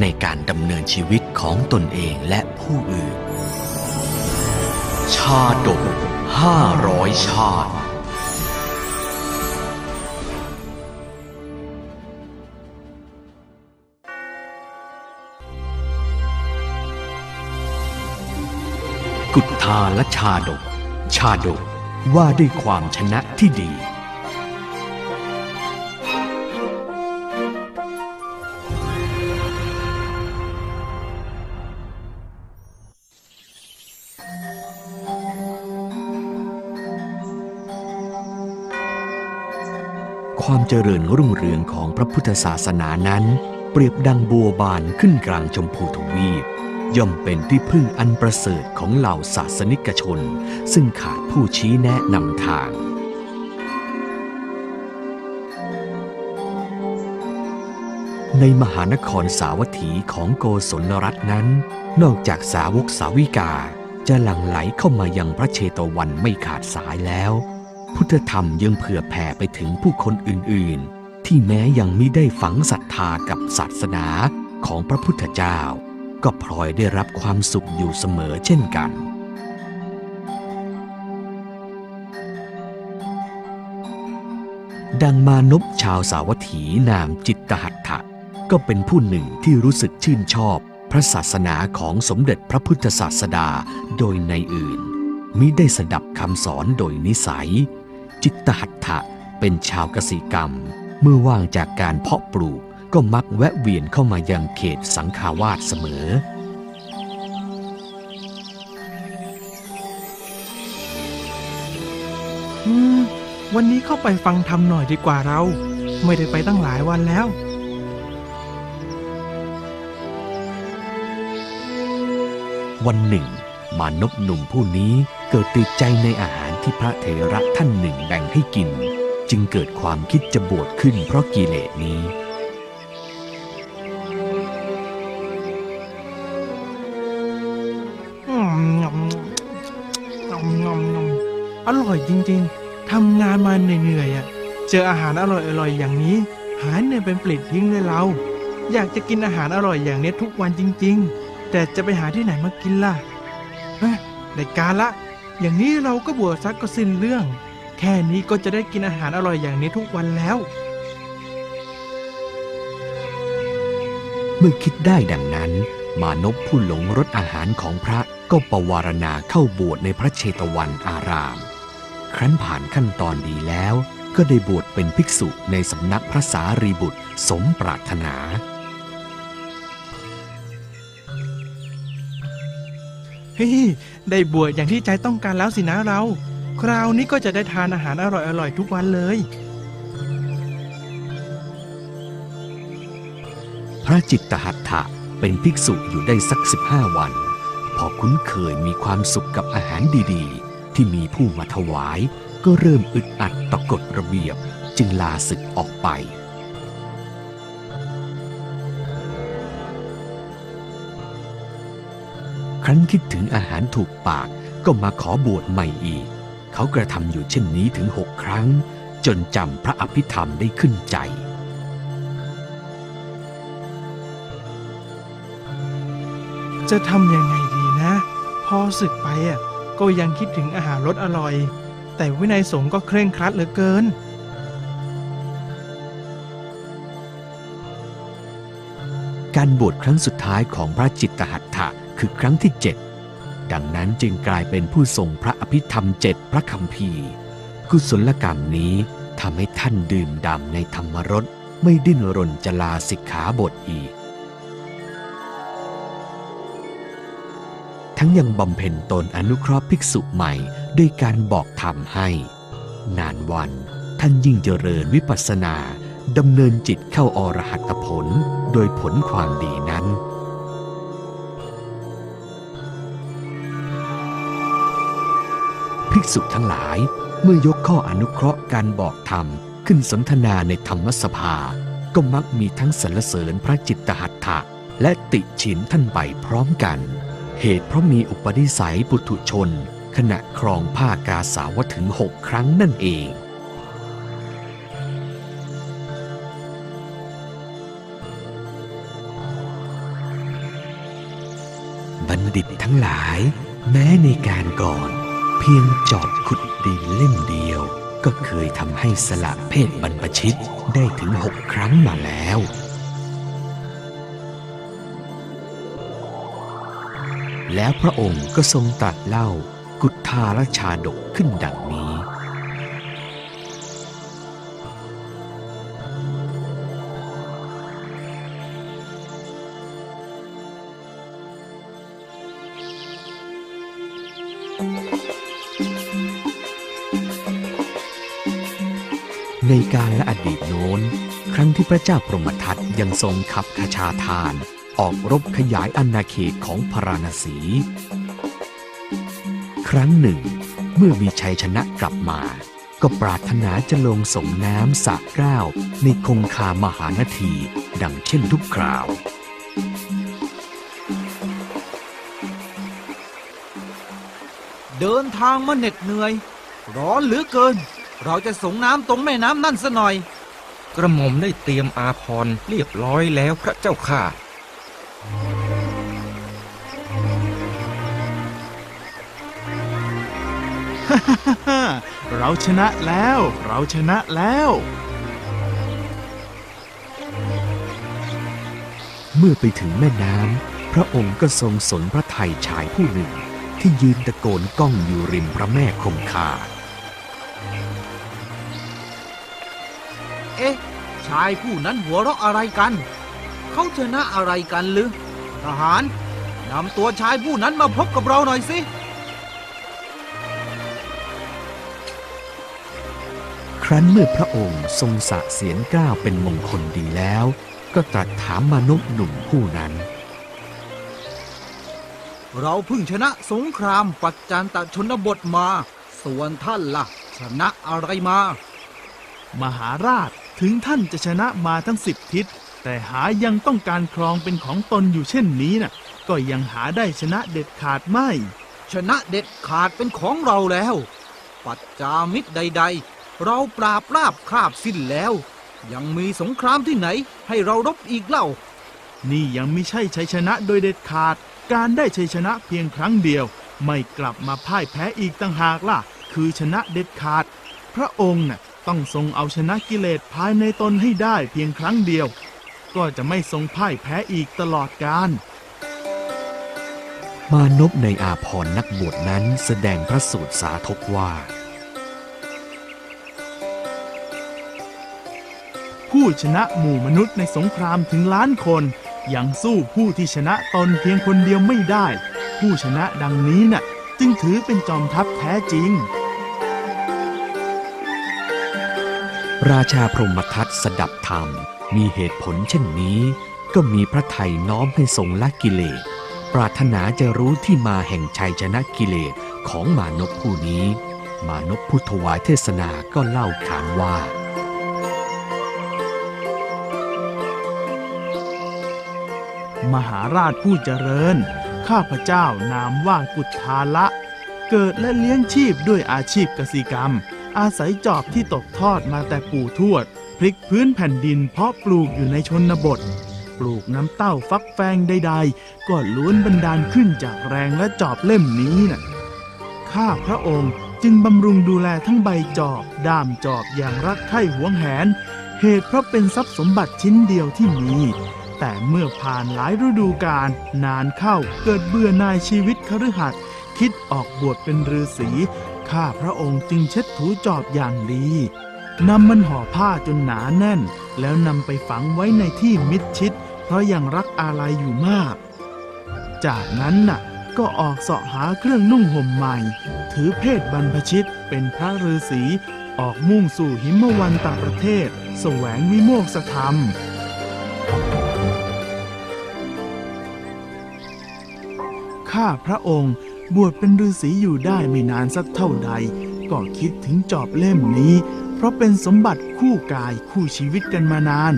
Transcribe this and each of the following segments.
ในการดำเนินชีวิตของตนเองและผู้อื่น ชาดกห้าร้อยชาติกุฏทาและชาดก ชาดกว่าด้วยความชนะที่ดี เจริญรุ่งเรืองของพระพุทธศาสนานั้น เปรียบดังบัวบานขึ้นกลางชมพูทวีป ย่อมเป็นที่พึ่งอันประเสริฐของเหล่าศาสนิกชน ซึ่งขาดผู้ชี้แนะนำทางในมหานครสาวัตถีของโกศลรัตน์นั้น นอกจากสาวกสาวิกา จะหลั่งไหลเข้ามายังพระเชตวันไม่ขาดสายแล้ว พุทธธรรมยังเผื่อแผ่ไปถึงผู้คนอื่น ๆ ที่แม้ยังไม่ได้ฝังศรัทธากับศาสนาของพระพุทธเจ้า ก็พลอยได้รับความสุขอยู่เสมอเช่นกันดังมานพชาวสาวัตถีนามจิตตหัตถะก็เป็นผู้หนึ่งที่รู้สึกชื่นชอบพระศาสนาของสมเด็จพระพุทธศาสดาโดยในอื่นมิได้สดับคำสอนโดยนิสัย จิตตหัตถะเป็นชาวกสิกรรม เมื่อว่างจากการเพาะปลูกก็มักแวะเวียนเข้ามายังเขตสังขาวาสเสมอ อืม วันนี้เข้าไปฟังธรรมหน่อยดีกว่าเรา ไม่ได้ไปตั้งหลายวันแล้ว วันหนึ่ง มานพหนุ่มผู้นี้เกิดติดใจในอาหาร ที่พระเถระท่านหนึ่งแบ่งให้กิน จึงเกิดความคิดจะบวชขึ้นเพราะกิเลสนี้ อร่อยจริงๆ ทำงานมาเหนื่อยๆอะ เจออาหารอร่อยๆ อย่างนี้ หายเหนื่อยเป็นปลิดทิ้งเลยเรา อยากจะกินอาหารอร่อยอย่างนี้ทุกวันจริง ๆ แต่จะไปหาที่ไหนมากินล่ะเฮ้ยได้การละ อย่างนี้เราก็บวชซักก็สิ้นเรื่อง แค่นี้ก็จะได้กินอาหารอร่อยอย่างนี้ทุกวันแล้ว เมื่อคิดได้ดังนั้น มานพผู้หลงรสอาหารของพระก็ประวารณาเข้าบวชในพระเชตวันอาราม ครั้นผ่านขั้นตอนดีแล้ว ก็ได้บวชเป็นภิกษุในสำนักพระสารีบุตรสมปรารถนา ฮ้ยได้บวชอย่างที่ใจต้องการแล้วสินะเรา คราวนี้ก็จะได้ทานอาหารอร่อยๆทุกวันเลย พระจิตตหัตถะเป็นภิกษุอยู่ได้สักสิบห้าวัน พอคุ้นเคยมีความสุขกับอาหารดีๆ ที่มีผู้มาถวาย ก็เริ่มอึดอัดต่อกฎระเบียบจึงลาศึกออกไป รั้นคิดถึงอาหารถูกปากก็มาขอบวชใหม่อีก เขากระทำอยู่เช่นนี้ถึงหกครั้ง จนจำพระอภิธรรมได้ขึ้นใจ จะทำยังไงดีนะ พอศึกไปอะก็ยังคิดถึงอาหารรสอร่อย แต่วินัยสงฆ์ก็เคร่งครัดเหลือเกินการบวชครั้งสุดท้ายของพระจิตตหัตถะ คือครั้งที่เจ็ดดังนั้นจึงกลายเป็นผู้ทรงพระอภิธรรมเจ็ดพระคำพีกุศลกรรมนี้ทำให้ท่านดื่มด่ำในธรรมรสไม่ดิ้นรนจะลาสิกขาบทอีก ทั้งยังบำเพ็ญตนอนุเคราะห์ภิกษุใหม่ด้วยการบอกธรรมให้ นานวันท่านยิ่งเจริญวิปัสสนาดำเนินจิตเข้าอรหัตผล โดยผลความดีนั้น ภิกษุทั้งหลาย เมื่อยกข้ออนุเคราะห์การบอกธรรมขึ้นสนทนาในธรรมสภา ก็มักมีทั้งสรรเสริญพระจิตตหัตถะและติฉินท่านไปพร้อมกัน เหตุเพราะมีอุปนิสัยปุถุชน ขณะครองผ้ากาสาวถึงหกครั้งนั่นเองบัณฑิตทั้งหลาย แม้ในการก่อน เพียงจอบขุดดินเล่มเดียว ก็เคยทำให้สละเพศบรรพชิตได้ถึงหกครั้งมาแล้ว แล้วพระองค์ก็ทรงตรัสเล่ากุทธาลชาดกขึ้นดังนี้ ในการและอดีตโน้น ครั้งที่พระเจ้าพรหมทัตยังทรงขับขชาทาน ออกรบขยายอาณาเขตของพาราณสี ครั้งหนึ่ง เมื่อมีชัยชนะกลับมา ก็ปรารถนาจะลงส่งน้ำสระเกล้าในคงคามหานที ดังเช่นทุกคราวเดินทางมาเหน็ดเหนื่อย ร้อนเหลือเกิน เราจะส่งน้ำตรงแม่น้ำนั่นซะหน่อย กระหม่อมได้เตรียมอาพรณ์เรียบร้อยแล้วพระเจ้าค่ะ เราชนะแล้ว เราชนะแล้ว เมื่อไปถึงแม่น้ำพระองค์ก็ทรงสนพระทัยชายผู้หนึ่ง ที่ยืนตะโกนก้องอยู่ริมพระแม่คงคา เอ๊ะ ชายผู้นั้นหัวเราะอะไรกัน เขาชนะอะไรกันหรือ ทหารนำตัวชายผู้นั้นมาพบกับเราหน่อยสิ ครั้นเมื่อพระองค์ทรงสะเสียนกล้าวเป็นมงคลดีแล้ว ก็ตรัสถามมนุษย์หนุ่มผู้นั้น เราเพิ่งชนะสงครามปัจจันตชนบทมา ส่วนท่านล่ะชนะอะไรมา มหาราช ถึงท่านจะชนะมาทั้งสิบทิศ แต่หายังต้องการครองเป็นของตนอยู่เช่นนี้น่ะ ก็ยังหาได้ชนะเด็ดขาดไม่ ชนะเด็ดขาดเป็นของเราแล้ว ปัจจามิตรใด ๆ เราปราบราบคราบสิ้นแล้ว ยังมีสงครามที่ไหนให้เรารบอีกเล่า นี่ยังไม่ใช่ชัยชนะโดยเด็ดขาด การได้ชัยชนะเพียงครั้งเดียว ไม่กลับมาพ่ายแพ้อีกต่างหากล่ะ คือชนะเด็ดขาด พระองค์น่ะ ต้องทรงเอาชนะกิเลสภายในตนให้ได้เพียงครั้งเดียว ก็จะไม่ทรงพ่ายแพ้อีกตลอดกาลมานพในอาพรณ์นักบวชนั้นแสดงพระสูตรสาธกว่า ผู้ชนะหมู่มนุษย์ในสงครามถึงล้านคน ยังสู้ผู้ที่ชนะตนเพียงคนเดียวไม่ได้ ผู้ชนะดังนี้น่ะ จึงถือเป็นจอมทัพแท้จริง ราชาพรหมทัตสดับธรรม มีเหตุผลเช่นนี้ ก็มีพระไทยน้อมให้ทรงละกิเลส ปรารถนาจะรู้ที่มาแห่งชัยชนะกิเลสของมานพผู้นี้ มานพผู้ถวายเทศนาก็เล่าขานว่า มหาราชผู้เจริญ ข้าพเจ้านามว่ากุทาละ เกิดและเลี้ยงชีพด้วยอาชีพกสิกรรม อาศัยจอบที่ตกทอดมาแต่ปู่ทวด พลิกพื้นแผ่นดินเพาะปลูกอยู่ในชนบท ปลูกน้ำเต้าฟักแฟงใดๆ ก็ล้วนบันดาลขึ้นจากแรงและจอบเล่มนี้น่ะข้าพระองค์จึงบำรุงดูแลทั้งใบจอบ ด้ามจอบอย่างรักใคร่หวงแหน เหตุเพราะเป็นทรัพย์สมบัติชิ้นเดียวที่มี แต่เมื่อผ่านหลายฤดูกาลนานเข้าเกิดเบื่อหน่ายชีวิตคฤหัสถ์คิดออกบวชเป็นฤาษี ข้าพระองค์จึงเช็ดถูจอบอย่างดีนำมันห่อผ้าจนหนาแน่น แล้วนำไปฝังไว้ในที่มิดชิด เพราะยังรักอาลัยอยู่มาก จากนั้นน่ะ ก็ออกเสาะหาเครื่องนุ่งห่มใหม่ ถือเพศบรรพชิตเป็นพระฤาษีออกมุ่งสู่หิมวันต่างประเทศแสวงวิโมกษธรรมข้าพระองค์ บวชเป็นฤาษีอยู่ได้ไม่นานสักเท่าใด ก็คิดถึงจอบเล่มนี้ เพราะเป็นสมบัติคู่กายคู่ชีวิตกันมานาน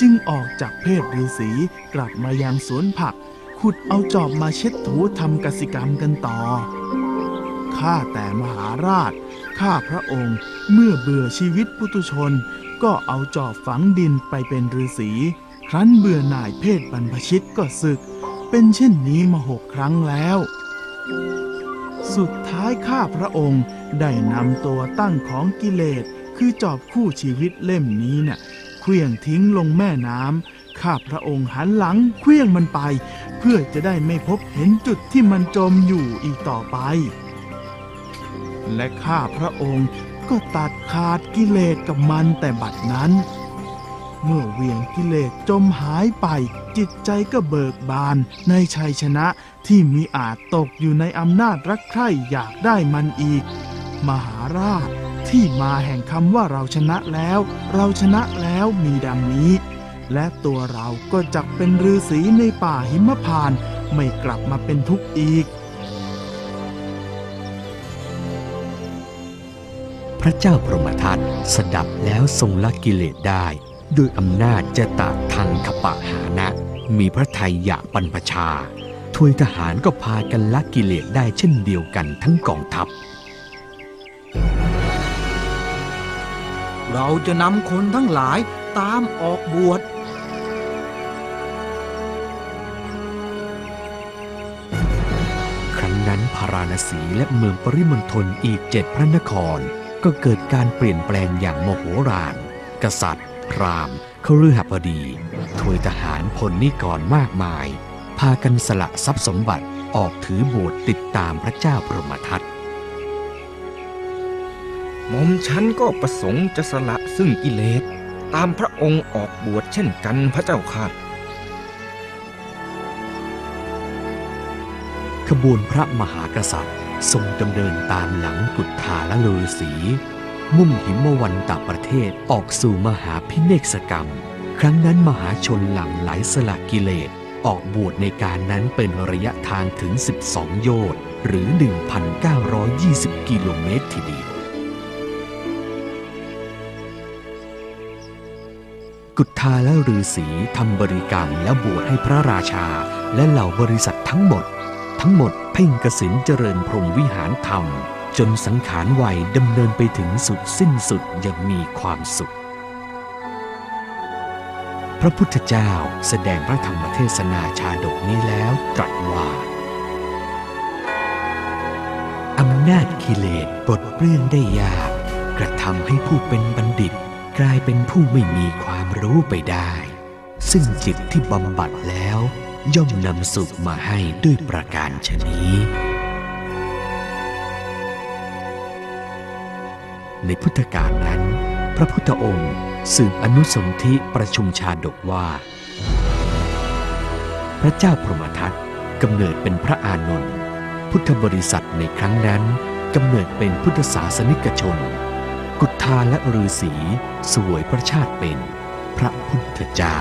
จึงออกจากเพศฤาษีกลับมายังสวนผัก ขุดเอาจอบมาเช็ดถูทำกสิกรรมกันต่อข้าแต่มหาราช ข้าพระองค์เมื่อเบื่อชีวิตปุตุชน ก็เอาจอบฝังดินไปเป็นฤาษี ครั้นเบื่อหน่ายเพศบรรพชิตก็ศึก เป็นเช่นนี้มาหกครั้งแล้ว สุดท้ายข้าพระองค์ได้นำตัวตั้งของกิเลส คือจอบคู่ชีวิตเล่มนี้น่ะเคลื่องทิ้งลงแม่น้ำข้าพระองค์หันหลังเคลื่องมันไป เพื่อจะได้ไม่พบเห็นจุดที่มันจมอยู่อีกต่อไป และข้าพระองค์ก็ตัดขาดกิเลสกับมันแต่บัดนั้น เมื่อเวียงกิเลสจมหายไป จิตใจก็เบิกบานในชัยชนะที่มีอาจตกอยู่ในอำนาจรักใคร่อยากได้มันอีก มหาราชที่มาแห่งคำว่าเราชนะแล้ว เราชนะแล้วมีดังนี้ และตัวเราก็จักเป็นฤาษีในป่าหิมพานต์ไม่กลับมาเป็นทุกข์อีก พระเจ้าพรหมทัตสดับแล้วทรงละกิเลสได้ ด้วยอำนาจจะตากทังขปะหานะ มีพระทัยอยากบรรพชา ทวยทหารก็พากันละกิเลสได้เช่นเดียวกันทั้งกองทัพ เราจะนำคนทั้งหลายตามออกบวชครั้งนั้นพาราณสีและเมืองปริมณฑลอีกเจ็ดพระนคร ก็เกิดการเปลี่ยนแปลงอย่างโมโหราน กษัตริย์ พราหมณ์คฤหบดีทวยทหารพลนิกรมากมาย พากันสละทรัพย์สมบัติออกถือบวชติดตามพระเจ้าพรหมทัตหม่อมฉันก็ประสงค์จะสละซึ่งกิเลสตามพระองค์ออกบวชเช่นกันพระเจ้าค่ะ ขบวนพระมหากษัตริย์ทรงดำเนินตามหลังกุฏทาและฤาษี มุ่งหิมวันตประเทศออกสู่มหาพิเนกสกรรม ครั้งนั้นมหาชนหลั่งไหลสละกิเลส ออกบวชในการนั้นเป็นระยะทางถึง 12 โยชน์หรือ 1,920 กิโลเมตรทีเดียว กุฏทาและฤาษีทำบริกรรมและบวชให้พระราชา และเหล่าบริษัททั้งหมด ทั้งหมดเพ่งกสินเจริญพรหมวิหารธรรม จนสังขารวัยดำเนินไปถึงสุดสิ้นสุดอย่างมีความสุข พระพุทธเจ้าแสดงพระธรรมเทศนาชาดกนี้แล้วตรัสว่า อำนาจกิเลสปลดเปลื้องได้ยาก กระทำให้ผู้เป็นบัณฑิต กลายเป็นผู้ไม่มีความรู้ไปได้ ซึ่งจิตที่บำบัดแล้ว ย่อมนำสุขมาให้ด้วยประการชนี้ ในพุทธกาลนั้น พระพุทธองค์สืบอนุสนธิประชุมชาดกว่า พระเจ้าพรหมทัตกำเนิดเป็นพระอานนท์พุทธบริษัทในครั้งนั้นกำเนิดเป็นพุทธศาสนิกชน กุฏาและฤาษีสวยพระชาติเป็นพระพุทธเจ้า